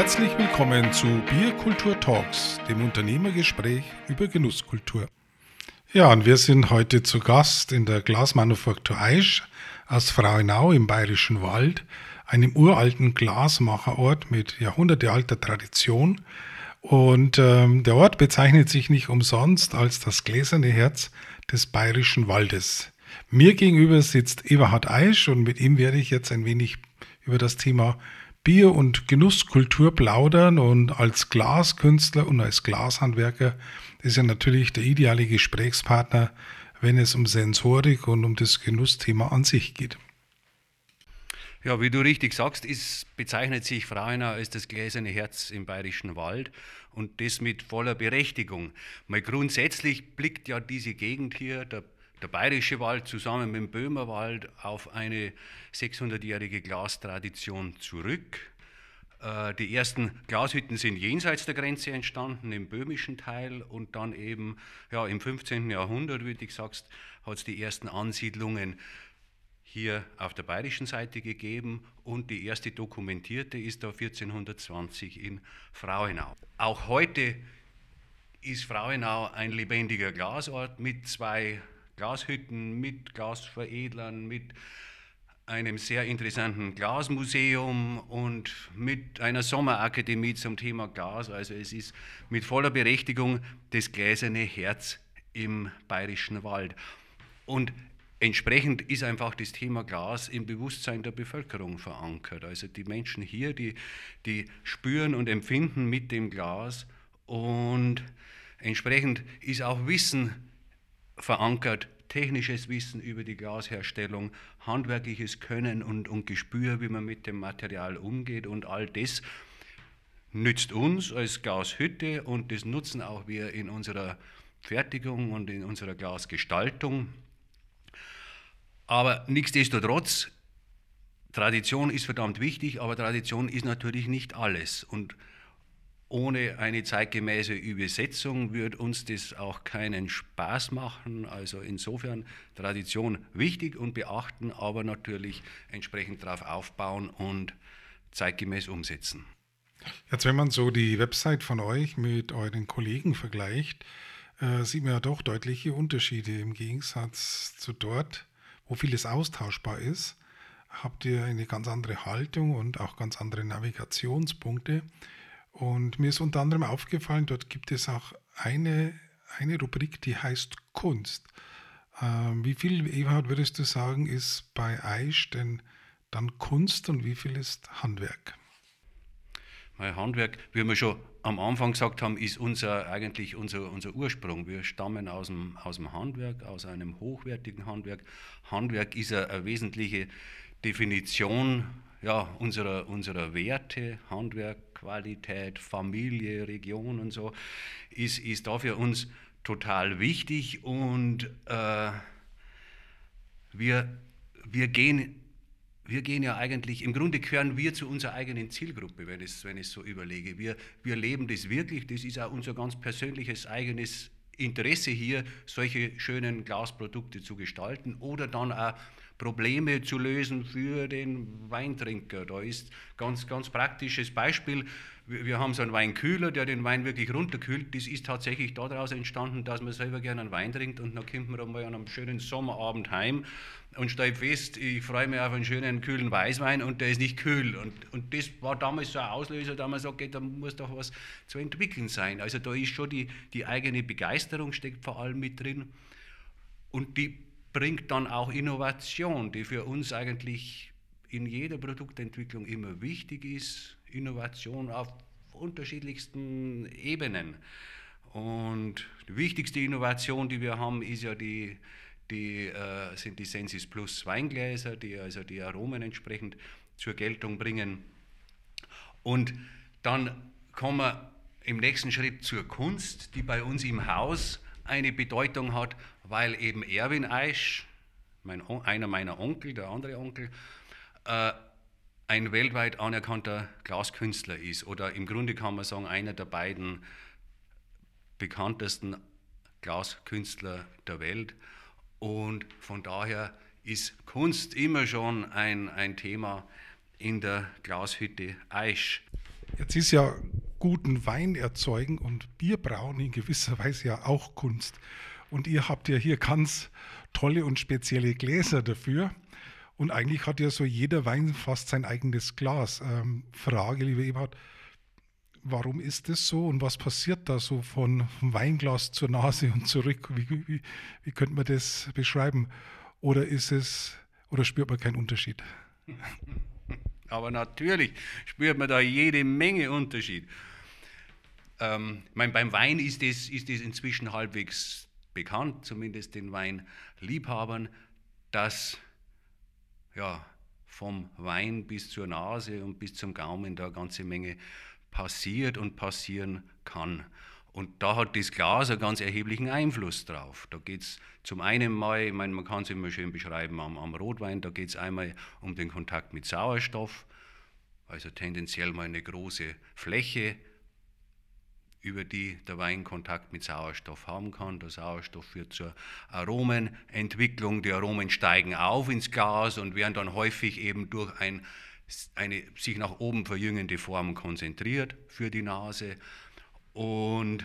Herzlich willkommen zu Bierkultur Talks, dem Unternehmergespräch über Genusskultur. Ja, und wir sind heute zu Gast in der Glasmanufaktur Aisch aus Frauenau im Bayerischen Wald, einem uralten Glasmacherort mit jahrhundertealter Tradition. Und ähm, der Ort bezeichnet sich nicht umsonst als das gläserne Herz des Bayerischen Waldes. Mir gegenüber sitzt Eberhard Aisch und mit ihm werde ich jetzt ein wenig über das Thema Bier- und Genusskultur plaudern und als Glaskünstler und als Glashandwerker ist er natürlich der ideale Gesprächspartner, wenn es um Sensorik und um das Genussthema an sich geht. Ja, wie du richtig sagst, ist, bezeichnet sich Frauenau als das gläserne Herz im Bayerischen Wald und das mit voller Berechtigung. Mal grundsätzlich blickt ja diese Gegend hier, der der Bayerische Wald zusammen mit dem Böhmerwald auf eine 600-jährige Glastradition zurück. Äh, die ersten Glashütten sind jenseits der Grenze entstanden, im böhmischen Teil und dann eben ja, im 15. Jahrhundert, wie du sagst, hat es die ersten Ansiedlungen hier auf der bayerischen Seite gegeben und die erste dokumentierte ist da 1420 in Frauenau. Auch heute ist Frauenau ein lebendiger Glasort mit zwei Glashütten, mit Glasveredlern, mit einem sehr interessanten Glasmuseum und mit einer Sommerakademie zum Thema Glas. Also es ist mit voller Berechtigung das gläserne Herz im bayerischen Wald. Und entsprechend ist einfach das Thema Glas im Bewusstsein der Bevölkerung verankert. Also die Menschen hier, die, die spüren und empfinden mit dem Glas und entsprechend ist auch Wissen verankert technisches Wissen über die Glasherstellung, handwerkliches Können und, und Gespür, wie man mit dem Material umgeht und all das nützt uns als Glashütte und das nutzen auch wir in unserer Fertigung und in unserer Glasgestaltung. Aber nichtsdestotrotz, Tradition ist verdammt wichtig, aber Tradition ist natürlich nicht alles. Und ohne eine zeitgemäße Übersetzung wird uns das auch keinen Spaß machen. Also insofern Tradition wichtig und beachten, aber natürlich entsprechend darauf aufbauen und zeitgemäß umsetzen. Jetzt, wenn man so die Website von euch mit euren Kollegen vergleicht, äh, sieht man ja doch deutliche Unterschiede im Gegensatz zu dort, wo vieles austauschbar ist. Habt ihr eine ganz andere Haltung und auch ganz andere Navigationspunkte. Und mir ist unter anderem aufgefallen, dort gibt es auch eine, eine Rubrik, die heißt Kunst. Ähm, wie viel, Ewald, würdest du sagen, ist bei Aisch denn dann Kunst und wie viel ist Handwerk? Mein Handwerk, wie wir schon am Anfang gesagt haben, ist unser, eigentlich unser, unser Ursprung. Wir stammen aus dem, aus dem Handwerk, aus einem hochwertigen Handwerk. Handwerk ist eine, eine wesentliche Definition ja, unserer, unserer Werte, Handwerk, Qualität, Familie, Region und so, ist, ist da für uns total wichtig und äh, wir, wir, gehen, wir gehen ja eigentlich, im Grunde gehören wir zu unserer eigenen Zielgruppe, wenn ich, wenn ich so überlege. Wir, wir leben das wirklich, das ist auch unser ganz persönliches eigenes Interesse hier, solche schönen Glasprodukte zu gestalten oder dann auch Probleme zu lösen für den Weintrinker. Da ist ganz, ganz praktisches Beispiel. Wir haben so einen Weinkühler, der den Wein wirklich runterkühlt. Das ist tatsächlich daraus entstanden, dass man selber gerne einen Wein trinkt und dann kommt man einmal an einem schönen Sommerabend heim und stellt fest, ich freue mich auf einen schönen kühlen Weißwein und der ist nicht kühl. Und, und das war damals so ein Auslöser, da man sagt, okay, da muss doch was zu entwickeln sein. Also da ist schon die, die eigene Begeisterung steckt vor allem mit drin. Und die bringt dann auch Innovation, die für uns eigentlich in jeder Produktentwicklung immer wichtig ist. Innovation auf unterschiedlichsten Ebenen. Und die wichtigste Innovation, die wir haben, ist ja die, die, äh, sind die Sensis Plus Weingläser, die also die Aromen entsprechend zur Geltung bringen. Und dann kommen wir im nächsten Schritt zur Kunst, die bei uns im Haus eine Bedeutung hat, weil eben Erwin Eisch, mein, einer meiner Onkel, der andere Onkel, äh, ein weltweit anerkannter Glaskünstler ist oder im Grunde kann man sagen, einer der beiden bekanntesten Glaskünstler der Welt. Und von daher ist Kunst immer schon ein, ein Thema in der Glashütte Aisch. Jetzt ist ja guten Wein erzeugen und Bier brauen in gewisser Weise ja auch Kunst. Und ihr habt ja hier ganz tolle und spezielle Gläser dafür. Und eigentlich hat ja so jeder Wein fast sein eigenes Glas. Ähm, Frage, lieber Eberhard, warum ist das so und was passiert da so von, Weinglas zur Nase und zurück? Wie, wie, wie könnte man das beschreiben? Oder ist es, oder spürt man keinen Unterschied? Aber natürlich spürt man da jede Menge Unterschied. Ähm, mein, beim Wein ist das, ist inzwischen halbwegs bekannt, zumindest den Weinliebhabern, dass ja, vom Wein bis zur Nase und bis zum Gaumen da eine ganze Menge passiert und passieren kann. Und da hat das Glas einen ganz erheblichen Einfluss drauf. Da geht es zum einen mal, ich meine, man kann es immer schön beschreiben am, am Rotwein, da geht es einmal um den Kontakt mit Sauerstoff, also tendenziell mal eine große Fläche, über die der Wein Kontakt mit Sauerstoff haben kann. Der Sauerstoff führt zur Aromenentwicklung. Die Aromen steigen auf ins Glas und werden dann häufig eben durch ein, eine sich nach oben verjüngende Form konzentriert für die Nase. Und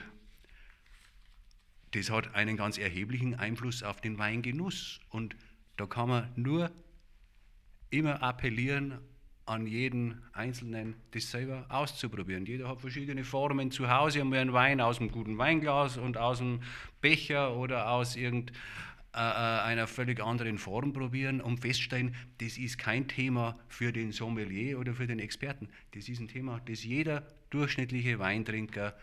das hat einen ganz erheblichen Einfluss auf den Weingenuss. Und da kann man nur immer appellieren an jeden Einzelnen, das selber auszuprobieren. Jeder hat verschiedene Formen zu Hause, einmal einen Wein aus einem guten Weinglas und aus einem Becher oder aus irgendeiner äh, völlig anderen Form probieren und feststellen, das ist kein Thema für den Sommelier oder für den Experten. Das ist ein Thema, das jeder durchschnittliche Weintrinker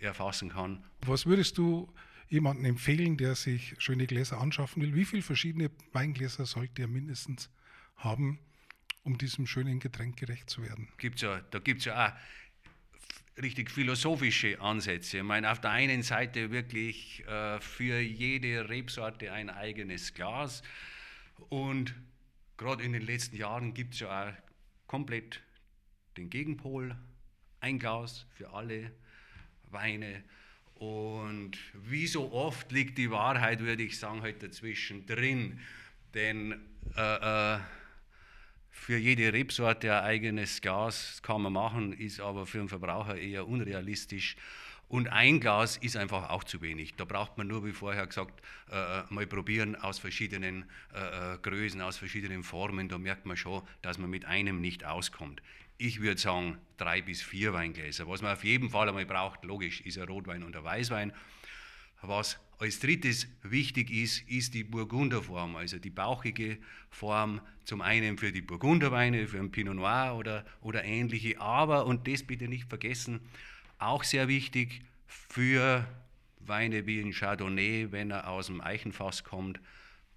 erfassen kann. Was würdest du jemandem empfehlen, der sich schöne Gläser anschaffen will? Wie viele verschiedene Weingläser sollte er mindestens haben? Um diesem schönen Getränk gerecht zu werden. Gibt's ja, da gibt es ja auch richtig philosophische Ansätze. Ich meine, auf der einen Seite wirklich äh, für jede Rebsorte ein eigenes Glas und gerade in den letzten Jahren gibt es ja auch komplett den Gegenpol, ein Glas für alle Weine. Und wie so oft liegt die Wahrheit, würde ich sagen, halt dazwischen drin. Denn äh, äh, für jede Rebsorte ein eigenes Glas kann man machen, ist aber für den Verbraucher eher unrealistisch. Und ein Glas ist einfach auch zu wenig. Da braucht man nur, wie vorher gesagt, äh, mal probieren aus verschiedenen äh, äh, Größen, aus verschiedenen Formen. Da merkt man schon, dass man mit einem nicht auskommt. Ich würde sagen, drei bis vier Weingläser. Was man auf jeden Fall einmal braucht, logisch, ist ein Rotwein und ein Weißwein. Was als drittes wichtig ist, ist die Burgunderform, also die bauchige Form, zum einen für die Burgunderweine, für ein Pinot Noir oder, oder ähnliche, aber, und das bitte nicht vergessen, auch sehr wichtig für Weine wie ein Chardonnay, wenn er aus dem Eichenfass kommt,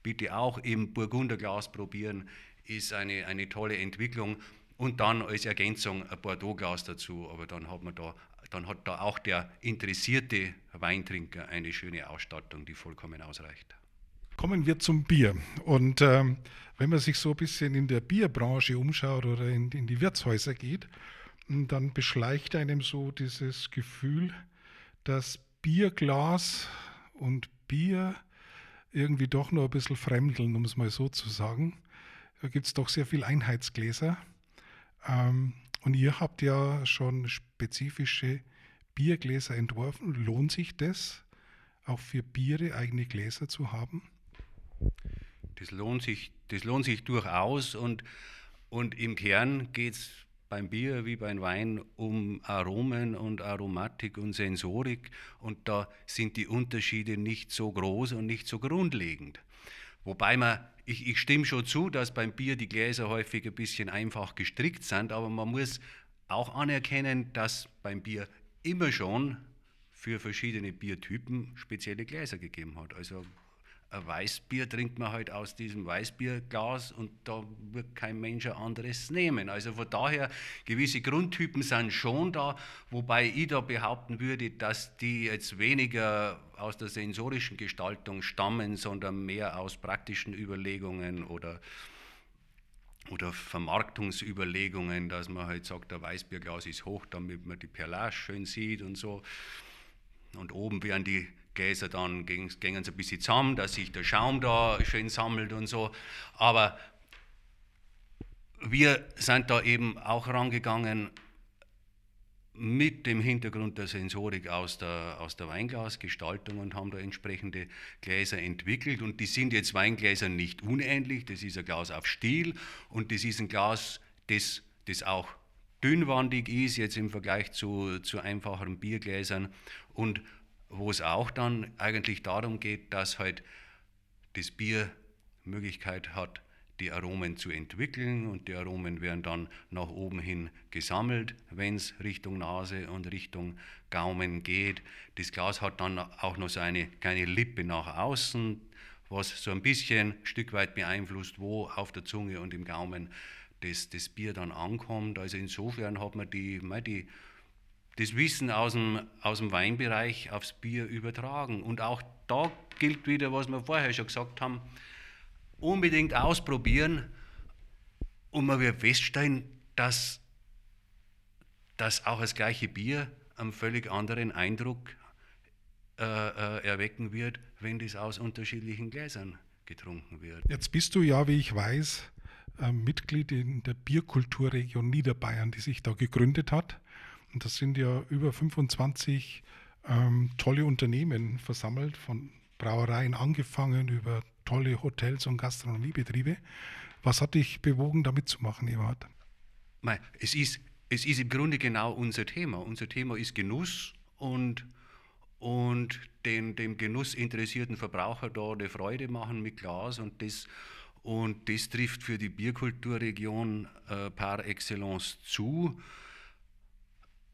bitte auch im Burgunderglas probieren, ist eine, eine tolle Entwicklung. Und dann als Ergänzung ein Bordeaux-Glas dazu, aber dann hat man da dann hat da auch der interessierte Weintrinker eine schöne Ausstattung, die vollkommen ausreicht. Kommen wir zum Bier. Und ähm, wenn man sich so ein bisschen in der Bierbranche umschaut oder in, in die Wirtshäuser geht, dann beschleicht einem so dieses Gefühl, dass Bierglas und Bier irgendwie doch nur ein bisschen fremdeln, um es mal so zu sagen. Da gibt es doch sehr viel Einheitsgläser. Ähm, und ihr habt ja schon spezifische Biergläser entworfen. Lohnt sich das, auch für Biere eigene Gläser zu haben? Das lohnt sich, das lohnt sich durchaus und, und im Kern geht es beim Bier wie beim Wein um Aromen und Aromatik und Sensorik und da sind die Unterschiede nicht so groß und nicht so grundlegend. Wobei man, ich, ich stimme schon zu, dass beim Bier die Gläser häufig ein bisschen einfach gestrickt sind, aber man muss auch anerkennen, dass beim Bier immer schon für verschiedene Biertypen spezielle Gläser gegeben hat. Also ein Weißbier trinkt man halt aus diesem Weißbierglas und da wird kein Mensch ein anderes nehmen. Also von daher, gewisse Grundtypen sind schon da, wobei ich da behaupten würde, dass die jetzt weniger aus der sensorischen Gestaltung stammen, sondern mehr aus praktischen Überlegungen oder, oder Vermarktungsüberlegungen, dass man halt sagt, der Weißbierglas ist hoch, damit man die Perlage schön sieht und so. Und oben werden die Gläser dann gehen sie ein bisschen zusammen, dass sich der Schaum da schön sammelt und so. Aber wir sind da eben auch rangegangen, mit dem Hintergrund der Sensorik aus der, aus der Weinglasgestaltung und haben da entsprechende Gläser entwickelt. Und die sind jetzt Weingläsern nicht unähnlich. Das ist ein Glas auf Stiel und das ist ein Glas, das, das auch dünnwandig ist, jetzt im Vergleich zu, zu einfacheren Biergläsern. Und wo es auch dann eigentlich darum geht, dass halt das Bier Möglichkeit hat, die Aromen zu entwickeln und die Aromen werden dann nach oben hin gesammelt, wenn es Richtung Nase und Richtung Gaumen geht. Das Glas hat dann auch noch so eine kleine Lippe nach außen, was so ein bisschen ein Stück weit beeinflusst, wo auf der Zunge und im Gaumen das, das Bier dann ankommt. Also insofern hat man die, die, das Wissen aus dem, aus dem Weinbereich aufs Bier übertragen. Und auch da gilt wieder, was wir vorher schon gesagt haben, unbedingt ausprobieren und man wird feststellen, dass, dass auch das gleiche Bier einen völlig anderen Eindruck äh, äh, erwecken wird, wenn das aus unterschiedlichen Gläsern getrunken wird. Jetzt bist du ja, wie ich weiß, äh, Mitglied in der Bierkulturregion Niederbayern, die sich da gegründet hat. Und das sind ja über 25 ähm, tolle Unternehmen versammelt, von Brauereien angefangen über tolle Hotels und Gastronomiebetriebe. Was hat dich bewogen, da mitzumachen, Eberhard? Es ist, es ist im Grunde genau unser Thema. Unser Thema ist Genuss und, und den, dem genussinteressierten Verbraucher da eine Freude machen mit Glas und das, und das trifft für die Bierkulturregion äh, par excellence zu.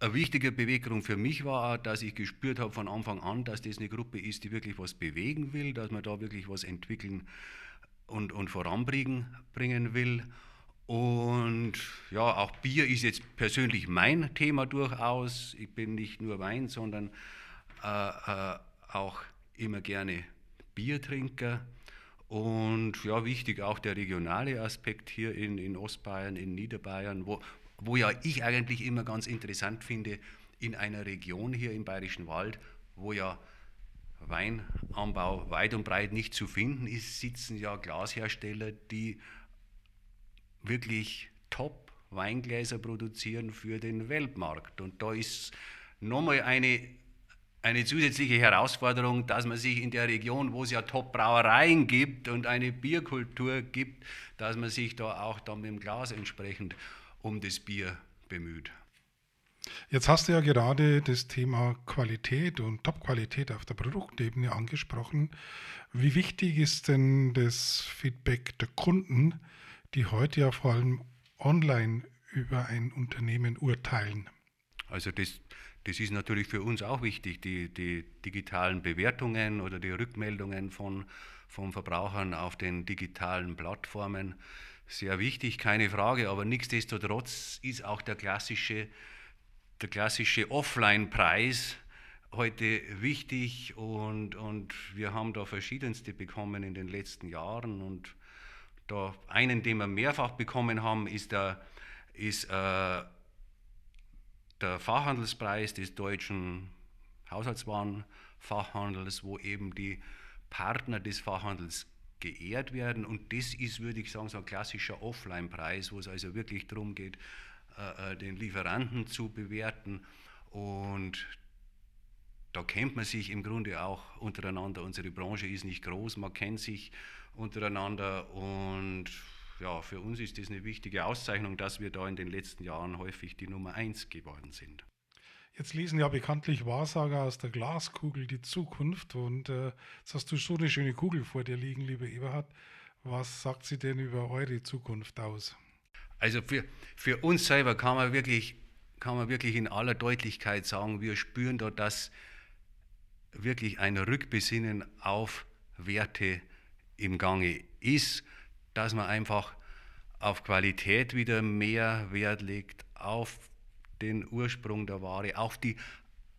Eine wichtige Beweggrund für mich war, dass ich gespürt habe von Anfang an, dass das eine Gruppe ist, die wirklich was bewegen will, dass man da wirklich was entwickeln und, und voranbringen bringen will. Und ja, auch Bier ist jetzt persönlich mein Thema durchaus. Ich bin nicht nur Wein, sondern äh, äh, auch immer gerne Biertrinker. Und ja, wichtig auch der regionale Aspekt hier in, in Ostbayern, in Niederbayern, wo, wo ja ich eigentlich immer ganz interessant finde, in einer Region hier im Bayerischen Wald, wo ja Weinanbau weit und breit nicht zu finden ist, sitzen ja Glashersteller, die wirklich top Weingläser produzieren für den Weltmarkt. Und da ist nochmal eine, eine zusätzliche Herausforderung, dass man sich in der Region, wo es ja Top-Brauereien gibt und eine Bierkultur gibt, dass man sich da auch dann mit dem Glas entsprechend um das Bier bemüht. Jetzt hast du ja gerade das Thema Qualität und Top-Qualität auf der Produktebene angesprochen. Wie wichtig ist denn das Feedback der Kunden, die heute ja vor allem online über ein Unternehmen urteilen? Also das, das ist natürlich für uns auch wichtig, die, die digitalen Bewertungen oder die Rückmeldungen von, von Verbrauchern auf den digitalen Plattformen sehr wichtig, keine Frage, aber nichtsdestotrotz ist auch der klassische, der klassische Offline-Preis heute wichtig und, und wir haben da verschiedenste bekommen in den letzten Jahren und da einen, den wir mehrfach bekommen haben, ist der, ist, äh, der Fachhandelspreis des deutschen Haushaltswarenfachhandels, wo eben die Partner des Fachhandels geehrt werden. Und das ist, würde ich sagen, so ein klassischer Offline-Preis, wo es also wirklich darum geht, äh, äh, den Lieferanten zu bewerten. Und da kennt man sich im Grunde auch untereinander. Unsere Branche ist nicht groß, man kennt sich untereinander und ja, für uns ist das eine wichtige Auszeichnung, dass wir da in den letzten Jahren häufig die Nummer eins geworden sind. Jetzt lesen ja bekanntlich Wahrsager aus der Glaskugel die Zukunft und äh, jetzt hast du so eine schöne Kugel vor dir liegen, lieber Eberhard. Was sagt sie denn über eure Zukunft aus? Also für, für uns selber kann man, wirklich, kann man wirklich in aller Deutlichkeit sagen, wir spüren dort, dass wirklich ein Rückbesinnen auf Werte im Gange ist, dass man einfach auf Qualität wieder mehr Wert legt, auf den Ursprung der Ware, auf die,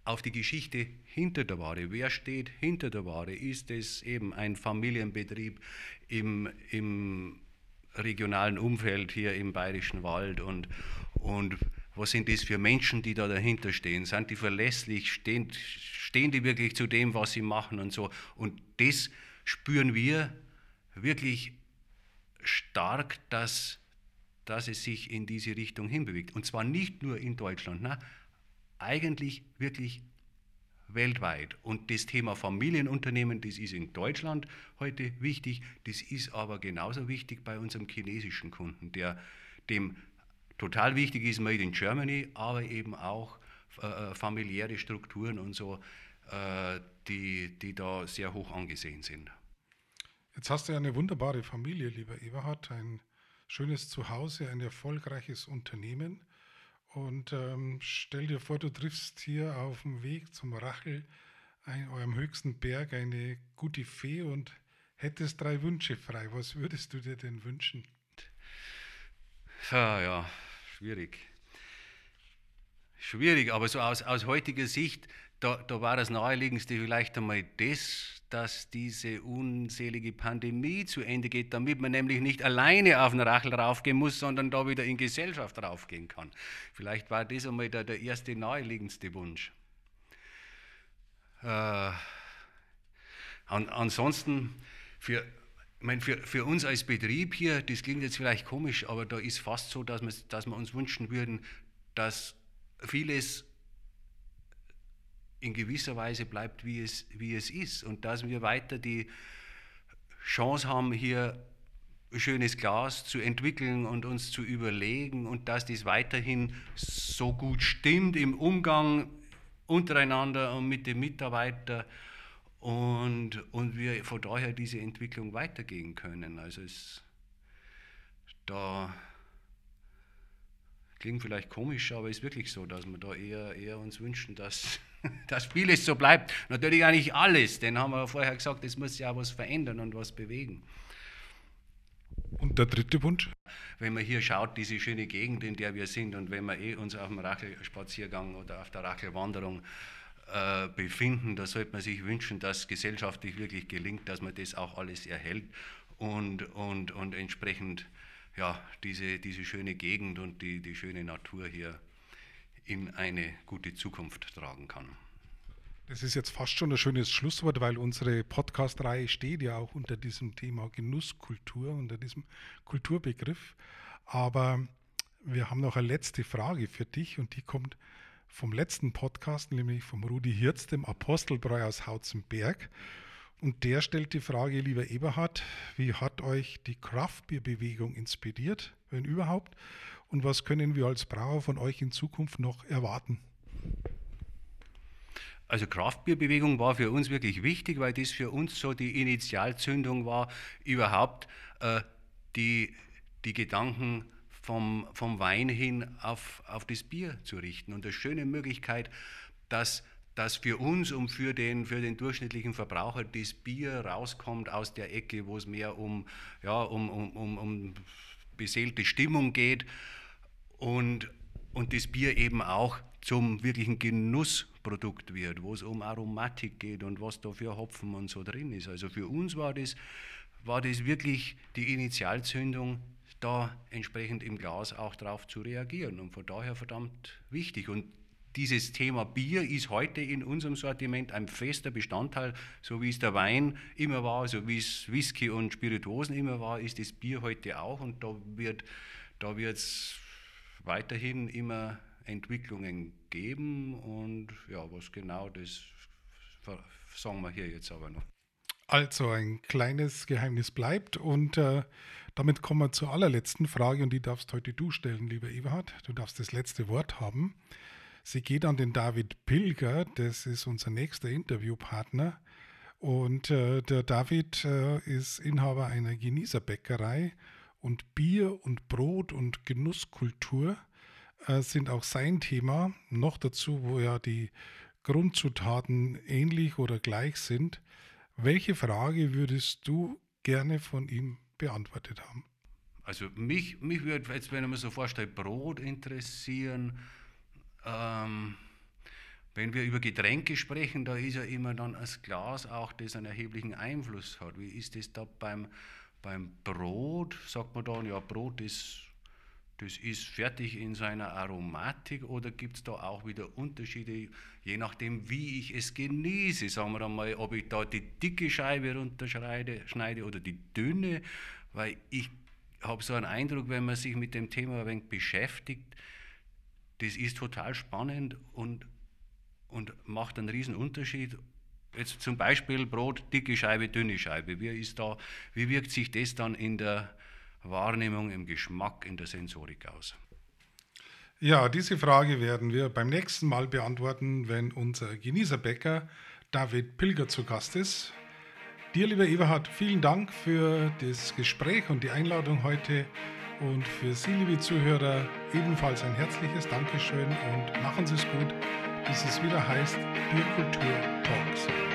auf die Geschichte hinter der Ware. Wer steht hinter der Ware? Ist es eben ein Familienbetrieb im, im regionalen Umfeld hier im Bayerischen Wald und, und was sind das für Menschen, die da dahinter stehen? Sind die verlässlich? Stehen, stehen die wirklich zu dem, was sie machen und so? Und das spüren wir wirklich stark, dass dass es sich in diese Richtung hinbewegt. Und zwar nicht nur in Deutschland, ne? eigentlich wirklich weltweit. Und das Thema Familienunternehmen, das ist in Deutschland heute wichtig, das ist aber genauso wichtig bei unserem chinesischen Kunden, der dem total wichtig ist, Made in Germany, aber eben auch äh, äh, familiäre Strukturen und so, äh, die, die da sehr hoch angesehen sind. Jetzt hast du ja eine wunderbare Familie, lieber Eberhard, ein schönes Zuhause, ein erfolgreiches Unternehmen. Und ähm, stell dir vor, du triffst hier auf dem Weg zum Rachel, ein, eurem höchsten Berg, eine gute Fee und hättest drei Wünsche frei. Was würdest du dir denn wünschen? Ja, ja, schwierig. Schwierig, aber so aus, aus heutiger Sicht, da, da war das Naheliegendste vielleicht einmal das, dass diese unselige Pandemie zu Ende geht, damit man nämlich nicht alleine auf den Rachel raufgehen muss, sondern da wieder in Gesellschaft raufgehen kann. Vielleicht war das einmal der, der erste naheliegendste Wunsch. Äh, an, ansonsten, für, ich meine, für, für uns als Betrieb hier, das klingt jetzt vielleicht komisch, aber da ist fast so, dass wir, dass wir uns wünschen würden, dass vieles in gewisser Weise bleibt, wie es, wie es ist und dass wir weiter die Chance haben, hier schönes Glas zu entwickeln und uns zu überlegen und dass das weiterhin so gut stimmt im Umgang untereinander und mit den Mitarbeitern und, und wir von daher diese Entwicklung weitergehen können. Also es da klingt vielleicht komisch, aber es ist wirklich so, dass wir da eher, eher uns wünschen, dass, dass vieles so bleibt. Natürlich auch nicht alles, denn haben wir vorher gesagt, es muss ja was verändern und was bewegen. Und der dritte Wunsch? Wenn man hier schaut, diese schöne Gegend, in der wir sind, und wenn wir eh uns auf dem Rachelspaziergang oder auf der Rachelwanderung äh, befinden, da sollte man sich wünschen, dass gesellschaftlich wirklich gelingt, dass man das auch alles erhält und, und, und entsprechend ja, diese, diese schöne Gegend und die, die schöne Natur hier in eine gute Zukunft tragen kann. Das ist jetzt fast schon ein schönes Schlusswort, weil unsere Podcast-Reihe steht ja auch unter diesem Thema Genusskultur, unter diesem Kulturbegriff. Aber wir haben noch eine letzte Frage für dich und die kommt vom letzten Podcast, nämlich vom Rudi Hirz, dem Apostelbräu aus Hautzenberg. Und der stellt die Frage, lieber Eberhard, wie hat euch die Craftbeer-Bewegung inspiriert, wenn überhaupt? Und was können wir als Brauer von euch in Zukunft noch erwarten? Also Craftbeer-Bewegung war für uns wirklich wichtig, weil das für uns so die Initialzündung war, überhaupt äh, die, die Gedanken vom, vom Wein hin auf, auf das Bier zu richten. Und eine schöne Möglichkeit, dass dass für uns und für den, für den durchschnittlichen Verbraucher das Bier rauskommt aus der Ecke, wo es mehr um, ja, um, um, um, um beseelte Stimmung geht und, und das Bier eben auch zum wirklichen Genussprodukt wird, wo es um Aromatik geht und was da für Hopfen und so drin ist. Also für uns war das, war das wirklich die Initialzündung, da entsprechend im Glas auch drauf zu reagieren und von daher verdammt wichtig. Und dieses Thema Bier ist heute in unserem Sortiment ein fester Bestandteil, so wie es der Wein immer war, so wie es Whisky und Spirituosen immer war, ist das Bier heute auch und da wird da es weiterhin immer Entwicklungen geben und ja, was genau das sagen wir hier jetzt aber noch. Also ein kleines Geheimnis bleibt und äh, damit kommen wir zur allerletzten Frage und die darfst heute du stellen, lieber Eberhard. Du darfst das letzte Wort haben. Sie geht an den David Pilger, das ist unser nächster Interviewpartner. Und äh, der David äh, ist Inhaber einer Genießerbäckerei und Bier und Brot und Genusskultur äh, sind auch sein Thema. Noch dazu, wo ja die Grundzutaten ähnlich oder gleich sind. Welche Frage würdest du gerne von ihm beantwortet haben? Also mich, mich würde jetzt, wenn ich mir so vorstelle, Brot interessieren, ähm, wenn wir über Getränke sprechen, da ist ja immer dann das Glas auch, das einen erheblichen Einfluss hat. Wie ist das da beim, beim Brot? Sagt man dann, ja, Brot ist, das ist fertig in seiner Aromatik oder gibt es da auch wieder Unterschiede, je nachdem, wie ich es genieße? Sagen wir einmal, ob ich da die dicke Scheibe runterschneide oder die dünne, weil ich habe so einen Eindruck, wenn man sich mit dem Thema ein wenig beschäftigt, das ist total spannend und und macht einen riesen Unterschied. Jetzt zum Beispiel Brot, dicke Scheibe, dünne Scheibe. Wie, ist da, wie wirkt sich das dann in der Wahrnehmung, im Geschmack, in der Sensorik aus? Ja, diese Frage werden wir beim nächsten Mal beantworten, wenn unser Genießerbäcker David Pilger zu Gast ist. Dir, lieber Eberhard, vielen Dank für das Gespräch und die Einladung heute. Und für Sie, liebe Zuhörer, ebenfalls ein herzliches Dankeschön und machen Sie es gut, bis es wieder heißt Bierkultur Talks.